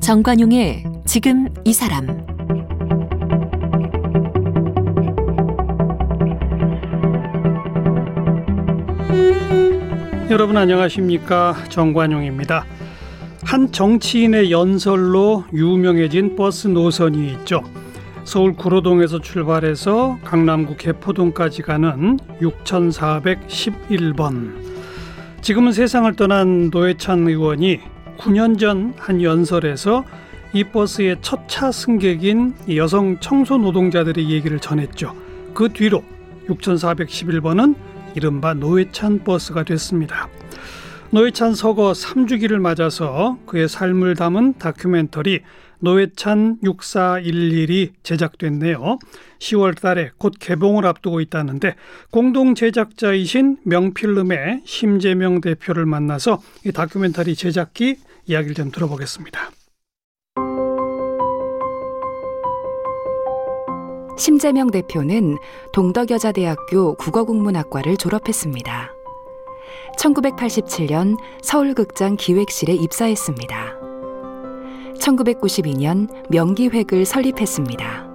정관용의 지금 이 사람 여러분 안녕하십니까 정관용입니다. 한 정치인의 연설로 유명해진 버스 노선이 있죠. 서울 구로동에서 출발해서 강남구 개포동까지 가는 6411번. 지금은 세상을 떠난 노회찬 의원이 9년 전 한 연설에서 이 버스의 첫 차 승객인 여성 청소 노동자들의 얘기를 전했죠. 그 뒤로 6411번은 이른바 노회찬 버스가 됐습니다. 노회찬 서거 3주기를 맞아서 그의 삶을 담은 다큐멘터리 노회찬 6411이 제작됐네요. 10월 달에 곧 개봉을 앞두고 있다는데 공동 제작자이신 명필름의 심재명 대표를 만나서 이 다큐멘터리 제작기 이야기를 좀 들어보겠습니다. 심재명 대표는 동덕여자대학교 국어국문학과를 졸업했습니다. 1987년 서울극장 기획실에 입사했습니다. 1992년 명기획을 설립했습니다.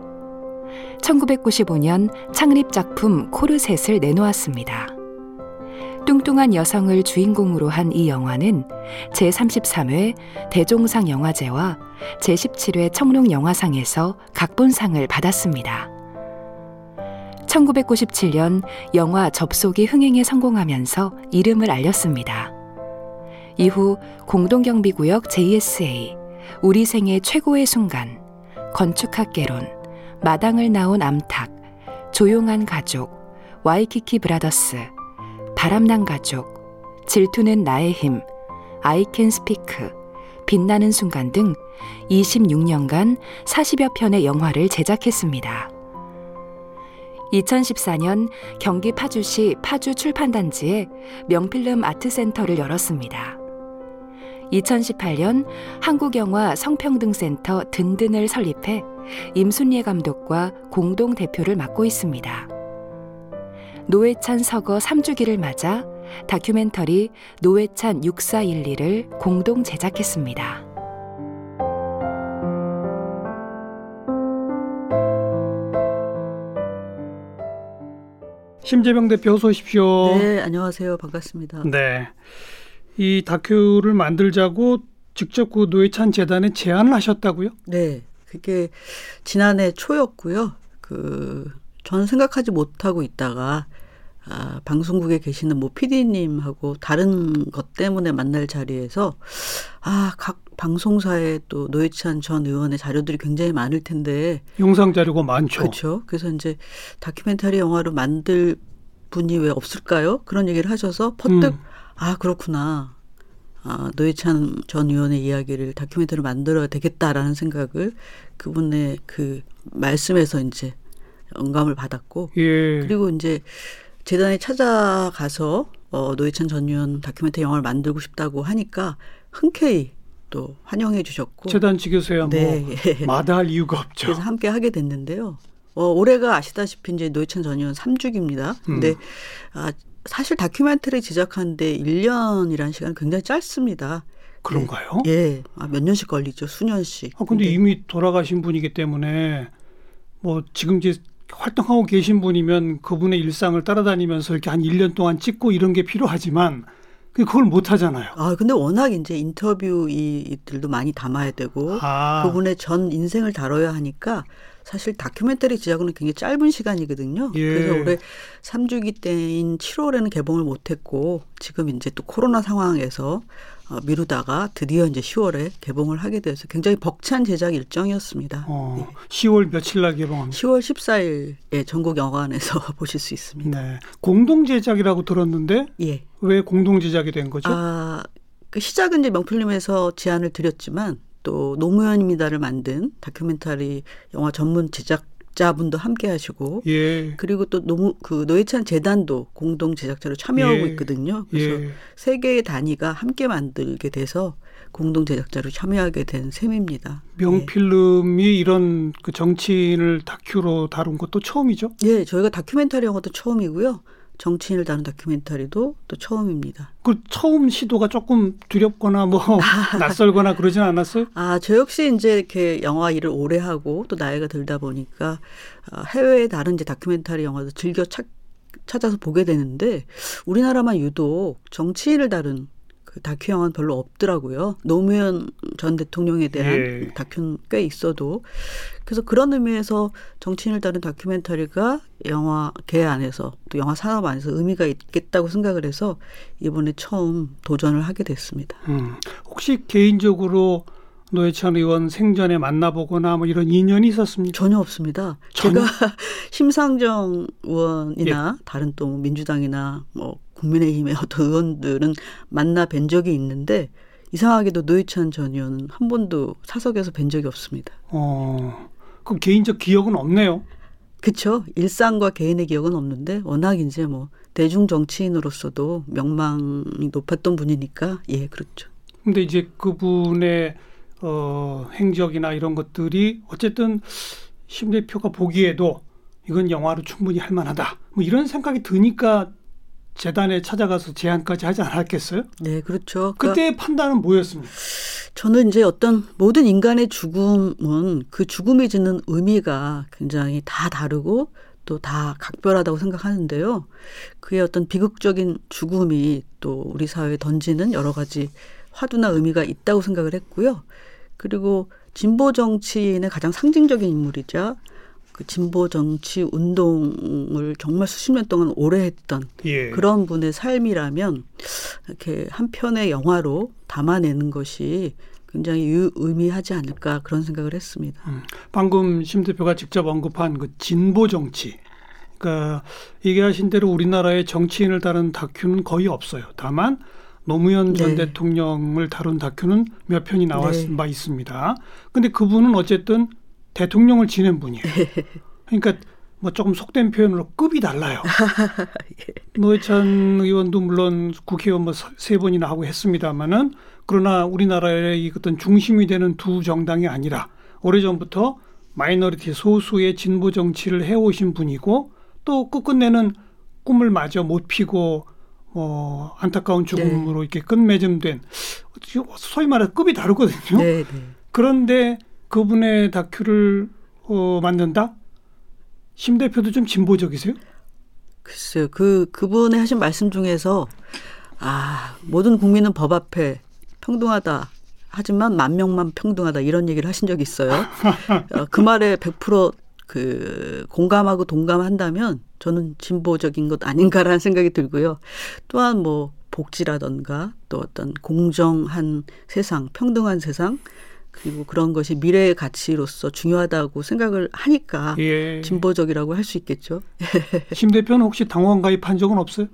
1995년 창립 작품 코르셋을 내놓았습니다. 뚱뚱한 여성을 주인공으로 한 이 영화는 제33회 대종상 영화제와 제17회 청룡 영화상에서 각본상을 받았습니다. 1997년 영화 접속이 흥행에 성공하면서 이름을 알렸습니다. 이후 공동경비구역 JSA, 우리 생애 최고의 순간, 건축학개론, 마당을 나온 암탉, 조용한 가족, 와이키키 브라더스, 바람난 가족, 질투는 나의 힘, I Can Speak, 빛나는 순간 등 26년간 40여 편의 영화를 제작했습니다. 2014년 경기 파주시 파주 출판단지에 명필름 아트센터를 열었습니다. 2018년 한국영화 성평등센터 든든을 설립해 임순례 감독과 공동 대표를 맡고 있습니다. 노회찬 서거 3주기를 맞아 다큐멘터리 노회찬 6411을 공동 제작했습니다. 심재명 대표 어서 오십시오. 네, 안녕하세요. 반갑습니다. 네. 이 다큐를 만들자고 직접 그 노회찬 재단에 제안을 하셨다고요? 네. 그게 지난해 초였고요. 그 저는 생각하지 못하고 있다가 아, 방송국에 계시는 뭐 PD님하고 다른 것 때문에 만날 자리에서 아, 각 방송사에 또 노회찬 전 의원의 자료들이 굉장히 많을 텐데 영상 자료가 많죠. 그렇죠. 그래서 이제 다큐멘터리 영화로 만들 분이 왜 없을까요? 그런 얘기를 하셔서 퍼뜩 음. 아 그렇구나. 아, 노회찬 전 의원의 이야기를 다큐멘터리로 만들어야 되겠다라는 생각을 그분의 그 말씀에서 이제 영감을 받았고 예. 그리고 이제 재단에 찾아가서 어, 노회찬 전 의원 다큐멘터리 영화를 만들고 싶다고 하니까 흔쾌히 또 환영해 주셨고 재단 측에서야 네. 뭐 마다할 이유가 없죠. 그래서 함께 하게 됐는데요. 어, 올해가 아시다시피 이제 노회찬 전 의원 3주기입니다. 근데 음. 아, 사실 다큐멘터리 제작하는데 1년이라는 시간은 굉장히 짧습니다. 그런가요? 예. 예. 아, 몇 년씩 걸리죠. 수년씩. 아, 근데, 근데 이미 돌아가신 분이기 때문에 뭐 지금 이제 활동하고 계신 분이면 그분의 일상을 따라다니면서 이렇게 한 1년 동안 찍고 이런 게 필요하지만 그걸 못 하잖아요. 아, 근데 워낙 이제 인터뷰 이들도 많이 담아야 되고 아. 그분의 전 인생을 다뤄야 하니까 사실 다큐멘터리 제작은 굉장히 짧은 시간이거든요. 예. 그래서 올해 3주기 때인 7월에는 개봉을 못 했고 지금 이제 또 코로나 상황에서 어, 미루다가 드디어 이제 10월에 개봉을 하게 돼서 굉장히 벅찬 제작 일정이었습니다. 어, 네. 10월 며칠 날 개봉합니다. 10월 14일에 전국 영화관에서 보실 수 있습니다. 네. 공동 제작이라고 들었는데 예. 왜 공동 제작이 된 거죠? 아, 그 시작은 이제 명필님에서 제안을 드렸지만 또 노무현입니다를 만든 다큐멘터리 영화 전문 제작 제작 자분도 함께 하시고 예. 그리고 또 노무 그 노회찬 재단도 공동 제작자로 참여하고 예. 있거든요. 그래서 예. 세 개의 단위가 함께 만들게 돼서 공동 제작자로 참여하게 된 셈입니다. 명필름이 이런 그 정치인을 다큐로 다룬 것도 처음이죠. 예, 저희가 다큐멘터리 영화도 처음이고요. 정치인을 다룬 다큐멘터리도 또 처음입니다. 그 처음 시도가 조금 두렵거나 뭐 낯설거나 그러진 않았어요? 아, 저 역시 이제 이렇게 영화 일을 오래 하고 또 나이가 들다 보니까 아, 해외의 다른 이제 다큐멘터리 영화도 즐겨 찾, 찾아서 보게 되는데 우리나라만 유독 정치인을 다룬 그 다큐 영화는 별로 없더라고요. 노무현 전 대통령에 대한 예. 다큐는 꽤 있어도 그래서 그런 의미에서 정치인을 다룬 다큐멘터리가 영화계 안에서 또 영화 산업 안에서 의미가 있겠다고 생각을 해서 이번에 처음 도전을 하게 됐습니다. 음. 혹시 개인적으로 노회찬 의원 생전에 만나보거나 뭐 이런 인연이 있었습니까? 전혀 없습니다. 전혀? 제가 심상정 의원이나 예. 다른 또 민주당이나 뭐 국민의힘의 어떤 의원들은 만나 뵌 적이 있는데 이상하게도 노회찬 전 의원은 한 번도 사석에서 뵌 적이 없습니다. 어, 그 개인적 기억은 없네요. 그렇죠. 일상과 개인의 기억은 없는데 워낙 이제 뭐 대중 정치인으로서도 명망이 높았던 분이니까 예 그렇죠. 근데 이제 그분의 어, 행적이나 이런 것들이 어쨌든 심 대표가 보기에도 이건 영화로 충분히 할 만하다. 뭐 이런 생각이 드니까 재단에 찾아가서 제안까지 하지 않았겠어요? 네 그렇죠. 그러니까 그때 판단은 뭐였습니까? 저는 이제 어떤 모든 인간의 죽음은 그 죽음이 짓는 의미가 굉장히 다 다르고 또 다 각별하다고 생각하는데요. 그의 어떤 비극적인 죽음이 또 우리 사회에 던지는 여러 가지 화두나 의미가 있다고 생각을 했고요. 그리고 진보 정치인의 가장 상징적인 인물이자 그 진보 정치 운동을 정말 수십 년 동안 오래 했던 예. 그런 분의 삶이라면 이렇게 한 편의 영화로 담아내는 것이 굉장히 유 의미하지 않을까 그런 생각을 했습니다. 방금 심 대표가 직접 언급한 그 진보 정치. 그러니까 얘기하신 대로 우리나라의 정치인을 다룬 다큐는 거의 없어요. 다만 노무현 전 네. 대통령을 다룬 다큐는 몇 편이 나왔 네. 바 있습니다. 근데 그분은 어쨌든 대통령을 지낸 분이에요. 그러니까 뭐 조금 속된 표현으로 급이 달라요. 노회찬 의원도 물론 국회의원 뭐 세 번이나 하고 했습니다마는 그러나 우리나라의 이 어떤 중심이 되는 두 정당이 아니라 오래전부터 마이너리티 소수의 진보 정치를 해오신 분이고 또 끝끝내는 꿈을 마저 못 피고 뭐 안타까운 죽음으로 이렇게 끝맺음된 소위 말해 급이 다르거든요. 네, 네. 그런데 그분의 다큐를 어, 만든다? 심 대표도 좀 진보적이세요? 글쎄요. 그 그분의 하신 말씀 중에서 아 모든 국민은 법 앞에 평등하다. 하지만 만 명만 평등하다 이런 얘기를 하신 적이 있어요. 어, 그 말에 100% 그 공감하고 동감한다면 저는 진보적인 것 아닌가라는 생각이 들고요. 또한 뭐 복지라던가 또 어떤 공정한 세상, 평등한 세상 그리고 그런 것이 미래의 가치로서 중요하다고 생각을 하니까 예. 진보적이라고 할 수 있겠죠. 심 대표는 혹시 당원 가입한 적은 없어요?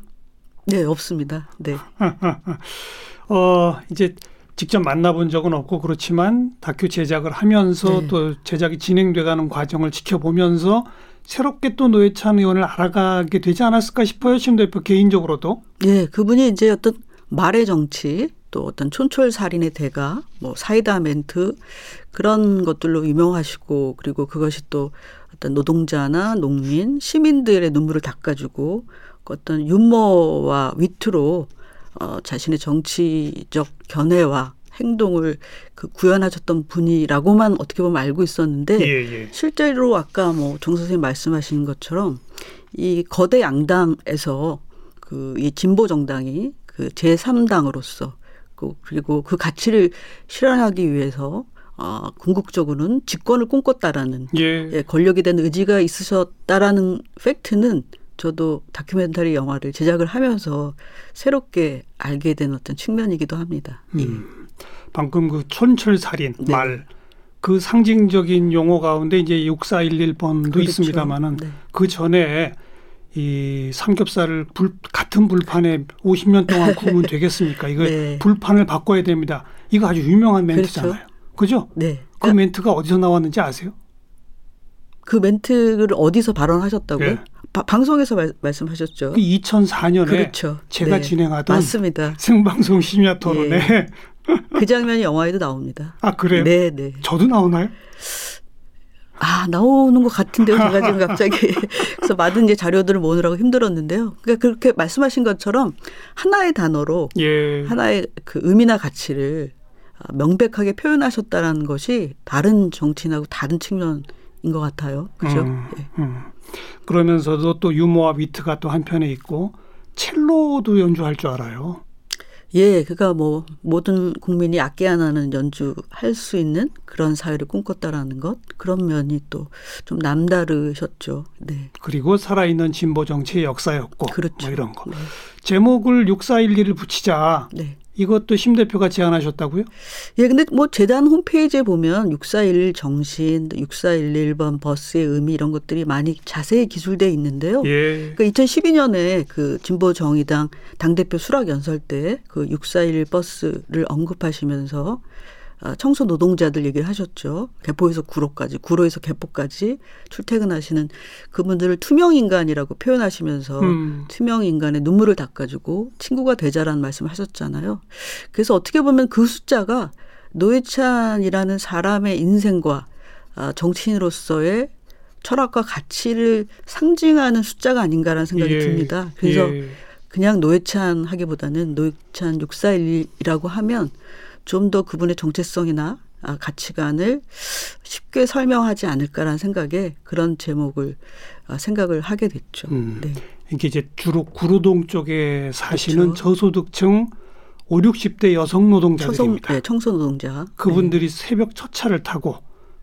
네, 없습니다. 네. 어, 이제 직접 만나본 적은 없고 그렇지만 다큐 제작을 하면서 네. 또 제작이 진행돼가는 과정을 지켜보면서 새롭게 또 노회찬 의원을 알아가게 되지 않았을까 싶어요. 심 대표 개인적으로도. 예, 그분이 이제 어떤 말의 정치, 또 어떤 촌철살인의 대가, 뭐 사이다 멘트 그런 것들로 유명하시고 그리고 그것이 또 어떤 노동자나 농민, 시민들의 눈물을 닦아주고 그 어떤 유머와 위트로 어, 자신의 정치적 견해와 행동을 그 구현하셨던 분이라고만 어떻게 보면 알고 있었는데 예, 예. 실제로 아까 뭐 정 선생님 말씀하신 것처럼 이 거대 양당에서 그 이 진보 정당이 그 제3당으로서 그 그리고 그 가치를 실현하기 위해서 어 궁극적으로는 집권을 꿈꿨다라는 예. 예, 권력에 대한 의지가 있으셨다라는 팩트는 저도 다큐멘터리 영화를 제작을 하면서 새롭게 알게 된 어떤 측면이기도 합니다. 예. 음, 방금 그 촌철살인 네. 말. 그 상징적인 용어 가운데 이제 6411번도 그렇죠. 있습니다만은 네. 그 전에 이 삼겹살을 불, 같은 불판에 50년 동안 구우면 되겠습니까? 이거 네. 불판을 바꿔야 됩니다. 이거 아주 유명한 멘트잖아요. 그죠? 네. 그 멘트가 어디서 나왔는지 아세요? 그 멘트를 어디서 발언하셨다고요? 예. 바- 방송에서 말, 말씀하셨죠. 그 2004년에 그렇죠. 제가 네. 진행하던 맞습니다. 생방송 심야 토론에 그 장면이 영화에도 나옵니다. 아 그래요? 네, 네. 저도 나오나요? 아 나오는 것 같은데요. 제가 지금 갑자기 그래서 많은 이제 자료들을 모으느라고 힘들었는데요. 그러니까 그렇게 말씀하신 것처럼 하나의 단어로 예. 하나의 그 의미나 가치를 아, 명백하게 표현하셨다라는 것이 다른 정치인하고 다른 측면인 것 같아요. 그죠? 음, 예. 음. 그러면서도 또 유머와 위트가 또 한편에 있고 첼로도 연주할 줄 알아요. 예, 그가 뭐 모든 국민이 악기 하나는 연주할 수 있는 그런 사회를 꿈꿨다라는 것 그런 면이 또 좀 남다르셨죠. 네, 그리고 살아있는 진보 정치의 역사였고 그렇죠. 뭐 이런 거. 네. 제목을 6411을 붙이자. 네. 이것도 심 대표가 제안하셨다고요? 예, 근데 뭐 재단 홈페이지에 보면 6411 정신, 6411번 버스의 의미 이런 것들이 많이 자세히 기술돼 있는데요. 예. 그러니까 2012년에 그 진보 정의당 당대표 수락 연설 때 그 6411 버스를 언급하시면서 아, 청소 노동자들 얘기를 하셨죠. 개포에서 구로까지, 구로에서 개포까지 출퇴근하시는 그분들을 투명 인간이라고 표현하시면서 음. 투명 인간의 눈물을 닦아주고 친구가 되자라는 말씀을 하셨잖아요. 그래서 어떻게 보면 그 숫자가 노회찬이라는 사람의 인생과 아, 정치인으로서의 철학과 가치를 상징하는 숫자가 아닌가라는 생각이 예. 듭니다. 그래서 예. 그냥 노회찬 하기보다는 노회찬 6411이라고 하면 좀 더 그분의 정체성이나 아, 가치관을 쉽게 설명하지 않을까라는 생각에 그런 제목을 아, 생각을 하게 됐죠. 음. 네. 이게 이제 주로 구로동 쪽에 사시는 그렇죠. 저소득층 5, 60대 여성 청소, 노동자들입니다. 네, 청소 노동자. 그분들이 새벽 첫 차를 타고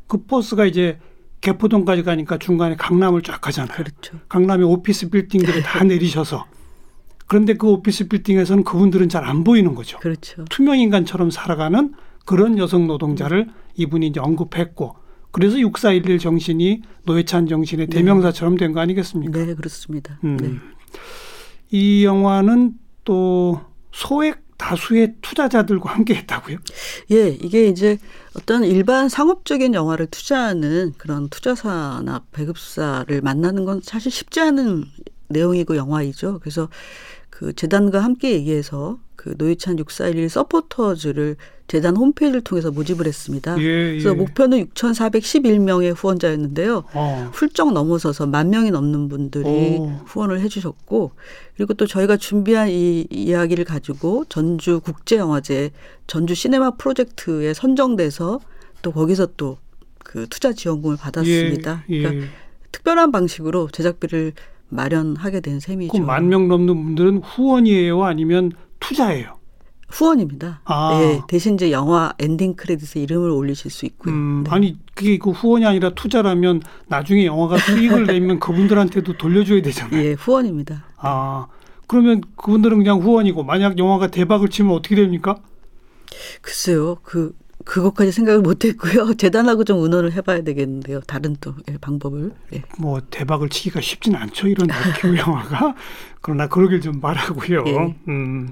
그 버스가 이제 개포동까지 가니까 중간에 강남을 쫙 네, 가잖아요. 그렇죠. 강남의 오피스 빌딩들에 다 내리셔서 그런데 그 오피스 빌딩에서는 그분들은 잘 안 보이는 거죠. 그렇죠. 투명 인간처럼 살아가는 그런 여성 노동자를 이분이 이제 언급했고 그래서 6411 정신이 노회찬 정신의 대명사처럼 된 거 아니겠습니까? 네, 그렇습니다. 음. 네. 이 영화는 또 소액 다수의 투자자들과 함께 했다고요? 예, 이게 이제 어떤 일반 상업적인 영화를 투자하는 그런 투자사나 배급사를 만나는 건 사실 쉽지 않은 내용이고 영화이죠. 그래서 그 재단과 함께 얘기해서 그 노회찬 6411 서포터즈를 재단 홈페이지를 통해서 모집을 했습니다. 예, 그래서 예. 목표는 6,411명의 후원자였는데요. 어. 훌쩍 넘어서서 만 명이 넘는 분들이 오. 후원을 해주셨고 그리고 또 저희가 준비한 이 이야기를 가지고 전주 국제영화제 전주 시네마 프로젝트에 선정돼서 또 거기서 또 그 투자 지원금을 받았습니다. 예, 예. 그러니까 특별한 방식으로 제작비를 마련하게 된 셈이죠. 그만 명 넘는 분들은 후원이에요, 아니면 투자예요? 후원입니다. 아. 네, 대신 이제 영화 엔딩 크레딧에 이름을 올리실 수 있고요. 음, 네. 아니 그게 그 후원이 아니라 투자라면 나중에 영화가 수익을 내면 그분들한테도 돌려줘야 되잖아요. 예, 후원입니다. 아 그러면 그분들은 그냥 후원이고 만약 영화가 대박을 치면 어떻게 됩니까? 글쎄요, 그 그것까지 생각을 못했고요. 재단하고 좀 의논을 해봐야 되겠는데요. 다른 또 예, 방법을. 예. 뭐 대박을 치기가 쉽진 않죠 이런 다큐 영화가 그러나 그러길 좀 바라고요. 예. 음,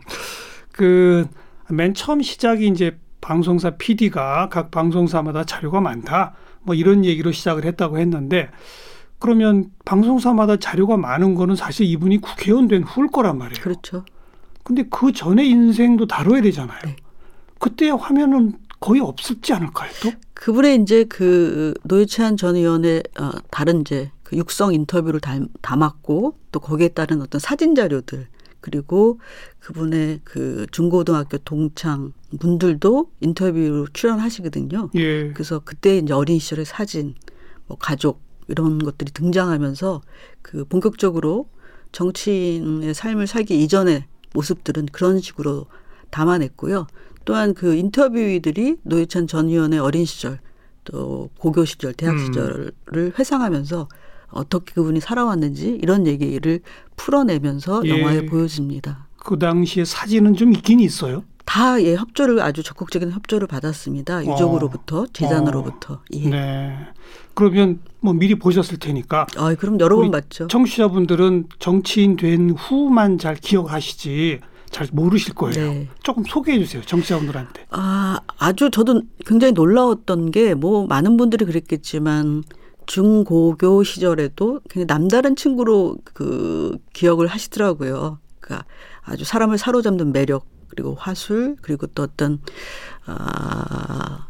그 맨 처음 시작이 이제 방송사 PD가 각 방송사마다 자료가 많다 뭐 이런 얘기로 시작을 했다고 했는데 그러면 방송사마다 자료가 많은 거는 사실 이분이 국회의원 된 후일 거란 말이에요. 그렇죠. 근데 그 전의 인생도 다뤄야 되잖아요. 네. 그때 화면은 거의 없었지 않을까요? 또? 그분의 이제 그 노회찬 전 의원의 어, 다른 이제 그 육성 인터뷰를 담, 담았고 또 거기에 따른 어떤 사진 자료들 그리고 그분의 그 중고등학교 동창 분들도 인터뷰로 출연하시거든요. 예. 그래서 그때 이제 어린 시절의 사진, 뭐 가족 이런 것들이 등장하면서 그 본격적으로 정치인의 삶을 살기 이전의 모습들은 그런 식으로 담아냈고요. 또한 그 인터뷰이들이 노회찬 전 의원의 어린 시절 또 고교 시절, 대학 음. 시절을 회상하면서 어떻게 그분이 살아왔는지 이런 얘기를 풀어내면서 예. 영화에 보여집니다. 그 당시에 사진은 좀 있긴 있어요. 다 예, 협조를 아주 적극적인 협조를 받았습니다. 유족으로부터 재단으로부터. 예. 네. 그러면 뭐 미리 보셨을 테니까 아, 그럼 여러 번 봤죠. 청취자분들은 정치인 된 후만 잘 기억하시지 잘 모르실 거예요. 네. 조금 소개해 주세요. 정치자분들한테. 아, 아주 저도 굉장히 놀라웠던 게 뭐 많은 분들이 그랬겠지만 중고교 시절에도 굉장히 남다른 친구로 그 기억을 하시더라고요. 그러니까 아주 사람을 사로잡는 매력 그리고 화술 그리고 또 어떤 아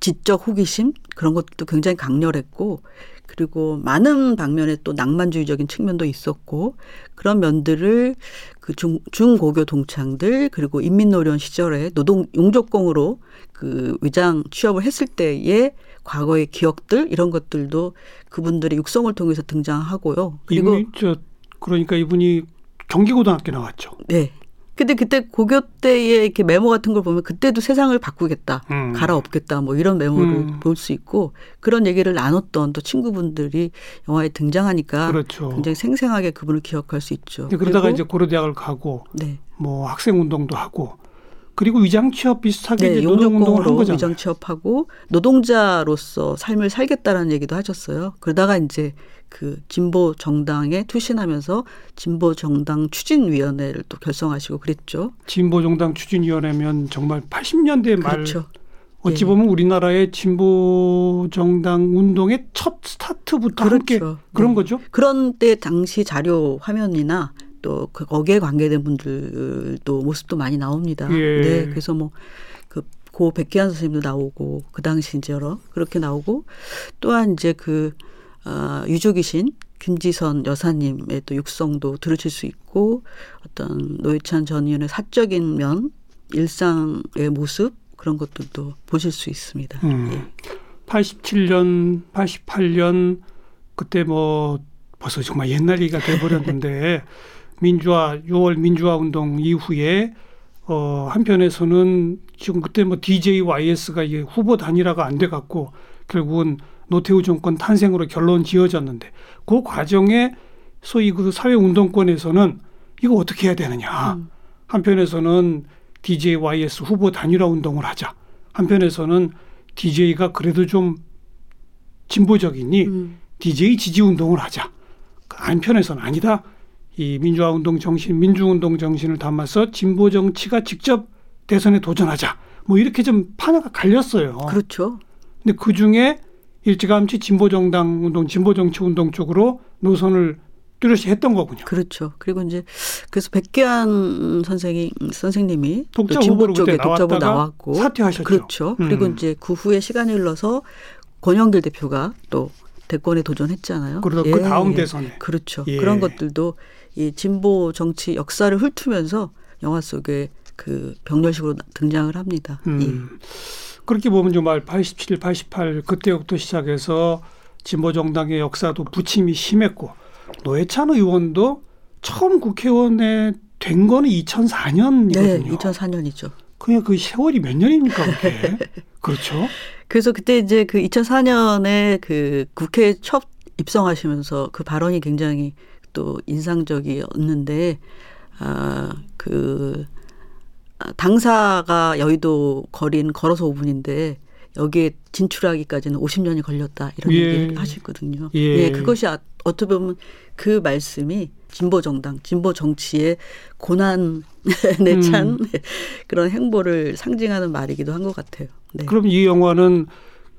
지적 호기심 그런 것도 굉장히 강렬했고 그리고 많은 방면에 또 낭만주의적인 측면도 있었고 그런 면들을 그 중, 중고교 동창들 그리고 인민노련 시절에 노동 용접공으로 그 위장 취업을 했을 때의 과거의 기억들 이런 것들도 그분들의 육성을 통해서 등장하고요. 그리고 이분이 저 그러니까 이분이 경기고등학교 나왔죠. 네. 근데 그때 고교 때의 이렇게 메모 같은 걸 보면 그때도 세상을 바꾸겠다, 음. 갈아엎겠다, 뭐 이런 메모를 음. 볼수 있고 그런 얘기를 나눴던 또 친구분들이 영화에 등장하니까 그렇죠. 굉장히 생생하게 그분을 기억할 수 있죠. 그러다가 이제 고려대학을 가고 네. 뭐 학생 운동도 하고 그리고 위장 취업 비슷하게 네, 용접공으로 위장 취업하고 노동자로서 삶을 살겠다라는 얘기도 하셨어요. 그러다가 이제 그 진보 정당에 투신하면서 진보 정당 추진위원회를 또 결성하시고 그랬죠. 진보 정당 추진위원회면 정말 80년대 말 그렇죠. 어찌 예. 보면 우리나라의 진보 정당 운동의 첫 스타트부터 그렇죠. 함께 그런 네. 거죠. 그런 때 당시 자료 화면이나 또그 거기에 관계된 분들도 모습도 많이 나옵니다. 예. 네, 그래서 뭐그 고 백기환 선생님도 나오고 그 당시 이제 여러 그렇게 나오고 또한 이제 그 어, 유족이신 김지선 여사님의 또 육성도 들으실 수 있고 어떤 노회찬 전 의원의 사적인 면 일상의 모습 그런 것들도 보실 수 있습니다. 음. 예. 87년, 88년 그때 뭐 벌써 정말 옛날 얘기가 돼버렸는데 민주화 6월 민주화 운동 이후에 어 한편에서는 지금 그때 뭐 DJYS가 이게 후보 단일화가 안 돼 갖고 결국은 노태우 정권 탄생으로 결론 지어졌는데 그 과정에 소위 그 사회 운동권에서는 이거 어떻게 해야 되느냐. 음. 한편에서는 DJYS 후보 단일화 운동을 하자. 한편에서는 DJ가 그래도 좀 진보적이니 음. DJ 지지 운동을 하자. 한편에서는 아니다. 이 민주화 운동 정신, 민주 운동 정신을 담아서 진보 정치가 직접 대선에 도전하자. 뭐 이렇게 좀 판화가 갈렸어요. 그렇죠. 근데 그 중에 일찌감치 진보 정당 운동, 진보 정치 운동 쪽으로 노선을 뚜렷이 했던 거군요. 그렇죠. 그리고 이제 그래서 백기환 선생이 선생님이 독자 진보 쪽에 독자부 나왔고 사퇴하셨죠. 그렇죠. 음. 그리고 이제 그 후에 시간이 흘러서 권영길 대표가 또 대권에 도전했잖아요. 그러다 그 예, 그 다음 대선에 그렇죠. 예. 그런 것들도 이 진보 정치 역사를 훑으면서 영화 속에 그 병렬식으로 등장을 합니다. 음. 예. 그렇게 보면 정말 87, 88 그때부터 시작해서 진보 정당의 역사도 부침이 심했고 노회찬 의원도 처음 국회의원에 된 거는 2004년이거든요. 네, 2004년이죠. 그냥 그 세월이 몇 년입니까, 그게? 그렇죠. 그래서 그때 이제 그 2004년에 그 국회에 첫 입성하시면서 그 발언이 굉장히 또 인상적이었는데, 아, 그 당사가 여의도 거리는 걸어서 5분인데 여기에 진출하기까지는 50년이 걸렸다 이런 예. 얘기를 하시거든요. 예. 예, 그것이 아, 어떻게 보면 그 말씀이 진보 정당, 진보 정치의 고난에 찬 음. 그런 행보를 상징하는 말이기도 한 것 같아요. 네. 그럼 이 영화는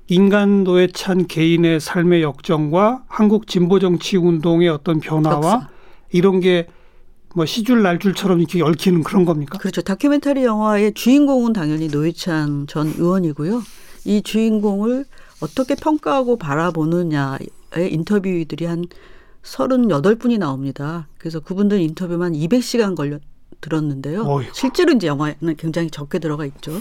인간도에 찬 개인의 삶의 역정과 한국 진보 정치 운동의 어떤 변화와 역사. 이런 게 뭐 시줄 날줄처럼 이렇게 얽히는 그런 겁니까? 그렇죠. 다큐멘터리 영화의 주인공은 당연히 노회찬 전 의원이고요. 이 주인공을 어떻게 평가하고 바라보느냐의 인터뷰들이 한 38 분이 나옵니다. 그래서 그분들 인터뷰만 200시간 걸려 들었는데요. 어이구. 실제로 이제 영화는 굉장히 적게 들어가 있죠.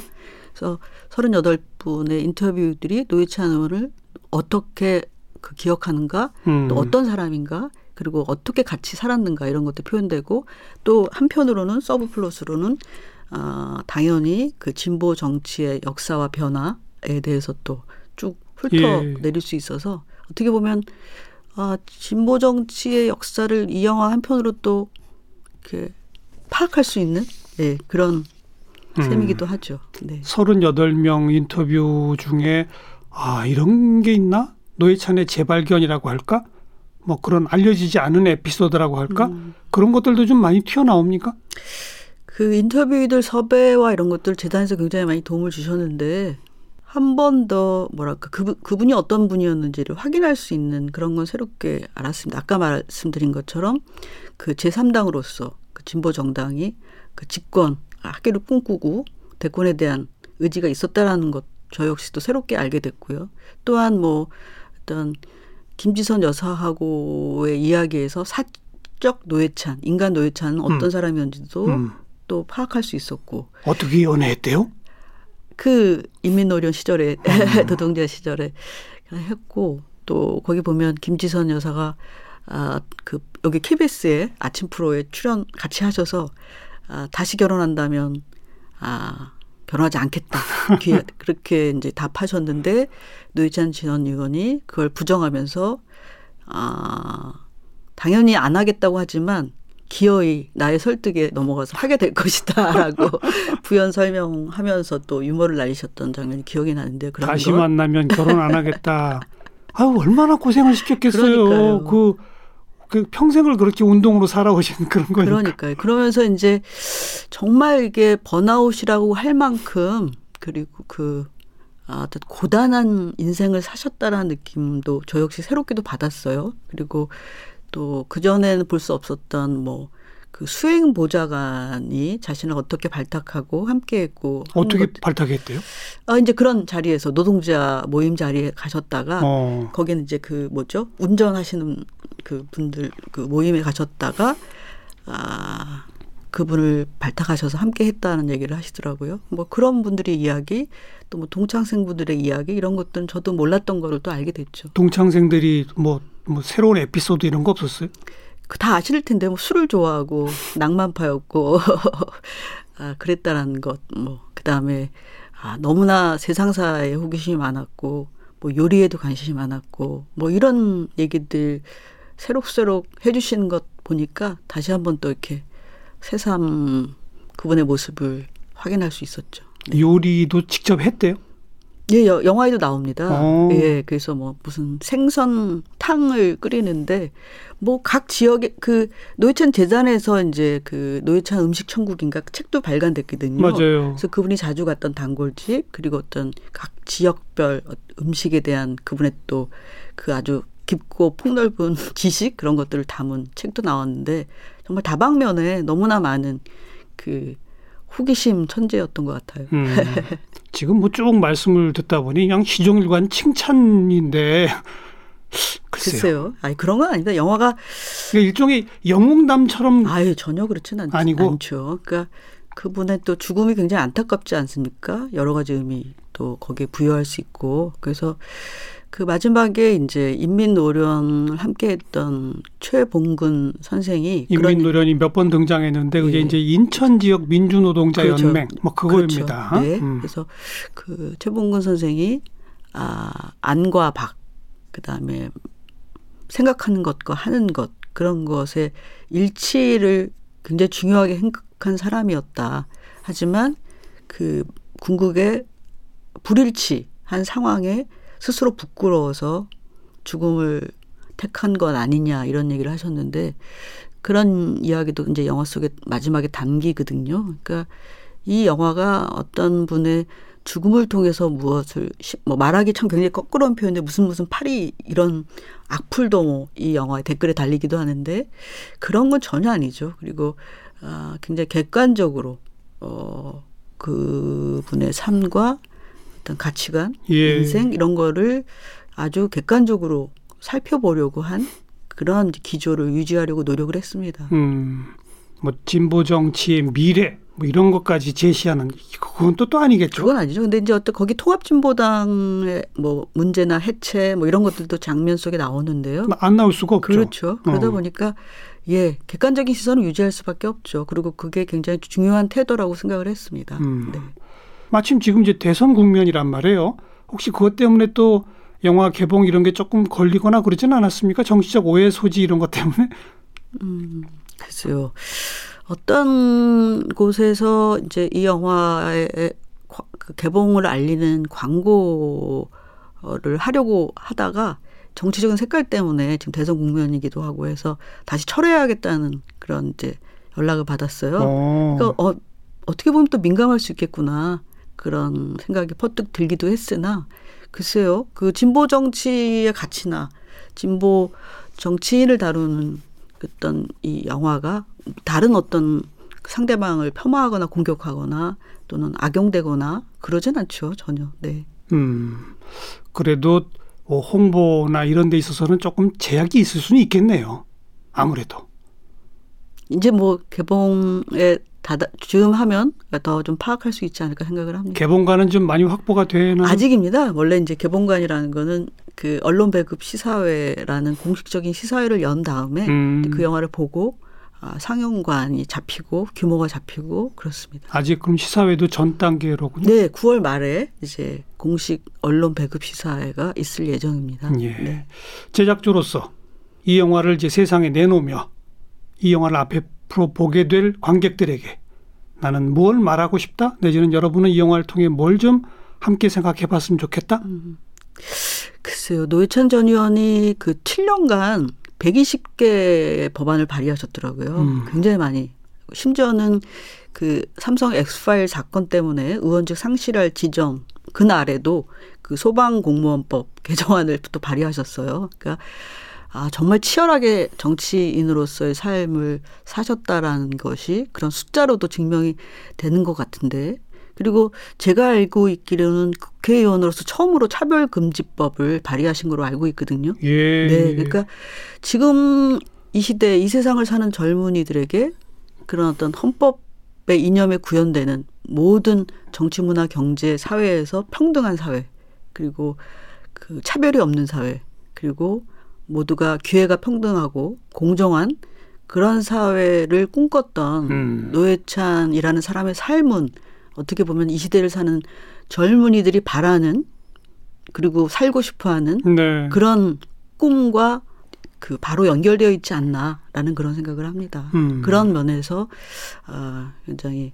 그래서 38분의 인터뷰들이 노회찬 의원을 어떻게 그 기억하는가, 음. 또 어떤 사람인가, 그리고 어떻게 같이 살았는가 이런 것도 표현되고 또 한편으로는 subplot으로는 어, 당연히 그 진보 정치의 역사와 변화에 대해서 또 쭉 훑어 내릴 예. 수 있어서 어떻게 보면 아, 진보 정치의 역사를 이 영화 한편으로 또 이렇게 파악할 수 있는 네, 그런 음. 셈이기도 하죠. 네. 38명 인터뷰 중에 아, 이런 게 있나? 노회찬의 재발견이라고 할까? 뭐 그런 알려지지 않은 에피소드라고 할까 음. 그런 것들도 좀 많이 튀어나옵니까? 그 인터뷰들 섭외와 이런 것들 재단에서 굉장히 많이 도움을 주셨는데 한 번 더 뭐랄까 그, 그분이 어떤 분이었는지를 확인할 수 있는 그런 건 새롭게 알았습니다. 아까 말씀드린 것처럼 그 제3당으로서 그 진보 정당이 그 집권 학계를 꿈꾸고 대권에 대한 의지가 있었다라는 것 저 역시도 새롭게 알게 됐고요. 또한 뭐 어떤 김지선 여사하고의 이야기에서 사적 노회찬, 인간 노회찬은 어떤 음. 사람이었는지도 음. 또 파악할 수 있었고 어떻게 연애했대요? 그 인민노련 시절에 음. 노동자 시절에 했고 또 거기 보면 김지선 여사가 아 그 여기 KBS의 아침 프로에 출연 같이 하셔서 아 다시 결혼한다면 아 결혼하지 않겠다 귀- 그렇게 이제 답하셨는데 노회찬 전 의원이 그걸 부정하면서 아 당연히 안 하겠다고 하지만 기어이 나의 설득에 넘어가서 하게 될 것이다라고 부연 설명하면서 또 유머를 날리셨던 장면이 기억이 나는데 그런 다시 거 만나면 결혼 안 하겠다. 아유 얼마나 고생을 시켰겠어요. 그, 그 평생을 그렇게 운동으로 살아오신 그런 거니까. 그러니까요. 그러면서 이제 정말 이게 번아웃이라고 할 만큼 그리고 그 아, 고단한 인생을 사셨다라는 느낌도 저 역시 새롭게도 받았어요. 그리고 또 그전에는 볼 수 없었던 뭐 그 수행 보좌관이 자신을 어떻게 발탁하고 함께했고 어떻게 것- 발탁했대요? 아, 이제 그런 자리에서 노동자 모임 자리에 가셨다가 어. 거기는 이제 그 뭐죠 운전하시는 그 분들 그 모임에 가셨다가 아 그분을 발탁하셔서 함께 했다는 얘기를 하시더라고요. 뭐 그런 분들의 이야기 또 뭐 동창생분들의 이야기 이런 것들은 저도 몰랐던 거를 또 알게 됐죠. 동창생들이 뭐, 뭐 새로운 에피소드 이런 거 없었어요? 그다 아실 텐데 뭐 술을 좋아하고 낭만파였고 아 그랬다라는 것 뭐 그다음에 아 너무나 세상사에 호기심이 많았고 뭐 요리에도 관심이 많았고 뭐 이런 얘기들 새록새록 해주시는 것 보니까 다시 한번 또 이렇게 새삼 그분의 모습을 확인할 수 있었죠. 요리도 직접 했대요? 예, 여- 영화에도 나옵니다. 어. 예, 그래서 뭐 무슨 생선 탕을 끓이는데 뭐 각 지역의 그 노회찬 재단에서 이제 그 노회찬 음식 천국인가 그 책도 발간됐거든요. 맞아요. 그래서 그분이 자주 갔던 단골집 그리고 어떤 각 지역별 음식에 대한 그분의 또 그 아주 깊고 폭넓은 지식 그런 것들을 담은 책도 나왔는데 정말 다방면에 너무나 많은 그 호기심 천재였던 것 같아요. 음. 지금 뭐 쭉 말씀을 듣다 보니 그냥 시종일관 칭찬인데 글쎄요. 글쎄요. 아니 그런 건 아니다. 영화가 이게 일종의 영웅담처럼 아유 전혀 그렇진 않, 아니고? 않죠. 그러니까 그분의 또 죽음이 굉장히 안타깝지 않습니까? 여러 가지 의미 또 거기에 부여할 수 있고 그래서 그 마지막에 이제 인민노련을 함께했던 최봉근 선생이 인민노련이 몇 번 등장했는데 그게 예. 이제 인천 지역 민주노동자 그렇죠. 연맹 뭐 그거입니다. 그렇죠. 네. 음. 그래서 그 최봉근 선생이 아 안과 박 그다음에 생각하는 것과 하는 것 그런 것의 일치를 굉장히 중요하게 생각한 사람이었다. 하지만 그 궁극의 불일치한 상황에 스스로 부끄러워서 죽음을 택한 것 아니냐 이런 얘기를 하셨는데 그런 이야기도 이제 영화 속에 마지막에 담기거든요. 그러니까 이 영화가 어떤 분의 죽음을 통해서 무엇을 시- 뭐 말하기 참 굉장히 거꾸로운 표현인데 무슨 무슨 팔이 이런 악플도 뭐 이 영화에 댓글에 달리기도 하는데 그런 건 전혀 아니죠. 그리고 아 굉장히 객관적으로 어 그 분의 삶과 어떤 가치관, 예. 인생 이런 거를 아주 객관적으로 살펴보려고 한 그런 기조를 유지하려고 노력을 했습니다. 음, 뭐 진보 정치의 미래 뭐 이런 것까지 제시하는 그건 또 또 아니겠죠. 그건 아니죠. 근데 이제 어떤 거기 통합진보당의 뭐 문제나 해체 뭐 이런 것들도 장면 속에 나오는데요. 안 나올 수가 없죠. 그렇죠. 그러다 어. 보니까 예 객관적인 시선을 유지할 수밖에 없죠. 그리고 그게 굉장히 중요한 태도라고 생각을 했습니다. 음. 네. 마침 지금 이제 대선 국면이란 말이에요. 혹시 그것 때문에 또 영화 개봉 이런 게 조금 걸리거나 그러진 않았습니까? 정치적 오해 소지 이런 것 때문에? 글쎄요. 어떤 곳에서 이제 이 영화의 과- 그 개봉을 알리는 광고를 하려고 하다가 정치적인 색깔 때문에 지금 대선 국면이기도 하고 해서 다시 철회해야겠다는 그런 이제 연락을 받았어요. 어. 그러니까 어, 어떻게 보면 또 민감할 수 있겠구나. 그런 생각이 퍼뜩 들기도 했으나 글쎄요 그 진보 정치의 가치나 진보 정치인을 다루는 어떤 이 영화가 다른 어떤 상대방을 폄하하거나 공격하거나 또는 악용되거나 그러진 않죠 전혀. 네. 음, 그래도 뭐 홍보나 이런 데 있어서는 조금 제약이 있을 수는 있겠네요. 아무래도. 이제 뭐 개봉에 다다 즈음 하면 더 좀 파악할 수 있지 않을까 생각을 합니다. 개봉관은 좀 많이 확보가 되는 아직입니다. 원래 이제 개봉관이라는 거는 그 언론 배급 시사회라는 공식적인 시사회를 연 다음에 음, 그 영화를 보고 아, 상영관이 잡히고 규모가 잡히고 그렇습니다. 아직 그럼 시사회도 전 단계로군요. 네, 9월 말에 이제 공식 언론 배급 시사회가 있을 예정입니다. 예. 네. 제작주로서 이 영화를 이제 세상에 내놓으며 이 영화를 앞 으로 보게 될 관객들에게 나는 뭘 말하고 싶다 내지는 여러분은 이 영화를 통해 뭘 좀 함께 생각해 봤으면 좋겠다. 글쎄요, 노회찬 전 의원이 그 7년간 120개 법안을 발의하셨더라고요. 음. 굉장히 많이. 심지어는 그 삼성 엑스파일 사건 때문에 의원직 상실할 지점 그날에도 그 소방 공무원법 개정안을 또 발의하셨어요. 그러니까 아, 정말 치열하게 정치인으로서의 삶을 사셨다라는 것이 그런 숫자로도 증명이 되는 것 같은데 그리고 제가 알고 있기로는 국회의원으로서 처음으로 차별금지법을 발의하신 걸로 알고 있거든요. 예. 네, 그러니까 지금 이 시대 이 세상을 사는 젊은이들에게 그런 어떤 헌법의 이념에 구현되는 모든 정치, 문화, 경제, 사회에서 평등한 사회 그리고 그 차별이 없는 사회 그리고 모두가 기회가 평등하고 공정한 그런 사회를 꿈꿨던 음. 노회찬이라는 사람의 삶은 어떻게 보면 이 시대를 사는 젊은이들이 바라는 그리고 살고 싶어하는 네. 그런 꿈과 그 바로 연결되어 있지 않나라는 그런 생각을 합니다. 음. 그런 면에서 어, 굉장히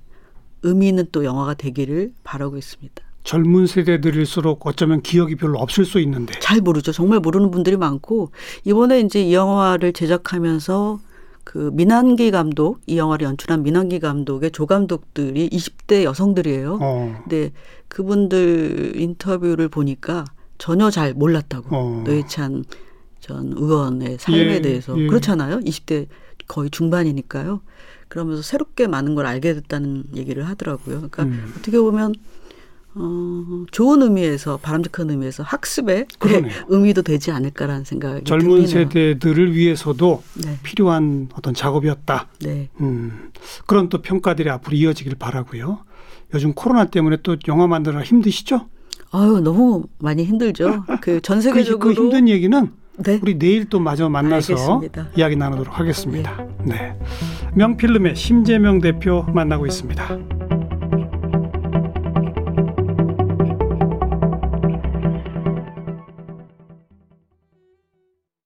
의미 있는 또 영화가 되기를 바라고 있습니다. 젊은 세대들일수록 어쩌면 기억이 별로 없을 수 있는데. 잘 모르죠. 정말 모르는 분들이 많고 이번에 이제 이 영화를 제작하면서 그 민한기 감독 이 영화를 연출한 민한기 감독의 조감독들이 20대 여성들이에요. 어. 근데 그분들 인터뷰를 보니까 전혀 잘 몰랐다고 어. 노회찬 전 의원의 삶에 예, 대해서 예. 그렇잖아요. 20대 거의 중반이니까요. 그러면서 새롭게 많은 걸 알게 됐다는 얘기를 하더라고요. 그러니까 음. 어떻게 보면 어, 좋은 의미에서 바람직한 의미에서 학습의 그러네요. 의미도 되지 않을까라는 생각이 젊은 듭니다. 세대들을 위해서도 네, 필요한 어떤 작업이었다. 네. 음, 그런 또 평가들이 앞으로 이어지길 바라고요. 요즘 코로나 때문에 또 영화 만드느라 힘드시죠? 아유 너무 많이 힘들죠. 그전 그, 세계적으로 그 힘든 얘기는 네. 우리 내일 또 마저 만나서 알겠습니다. 이야기 나누도록 하겠습니다. 네. 명필름의 심재명 대표 만나고 있습니다.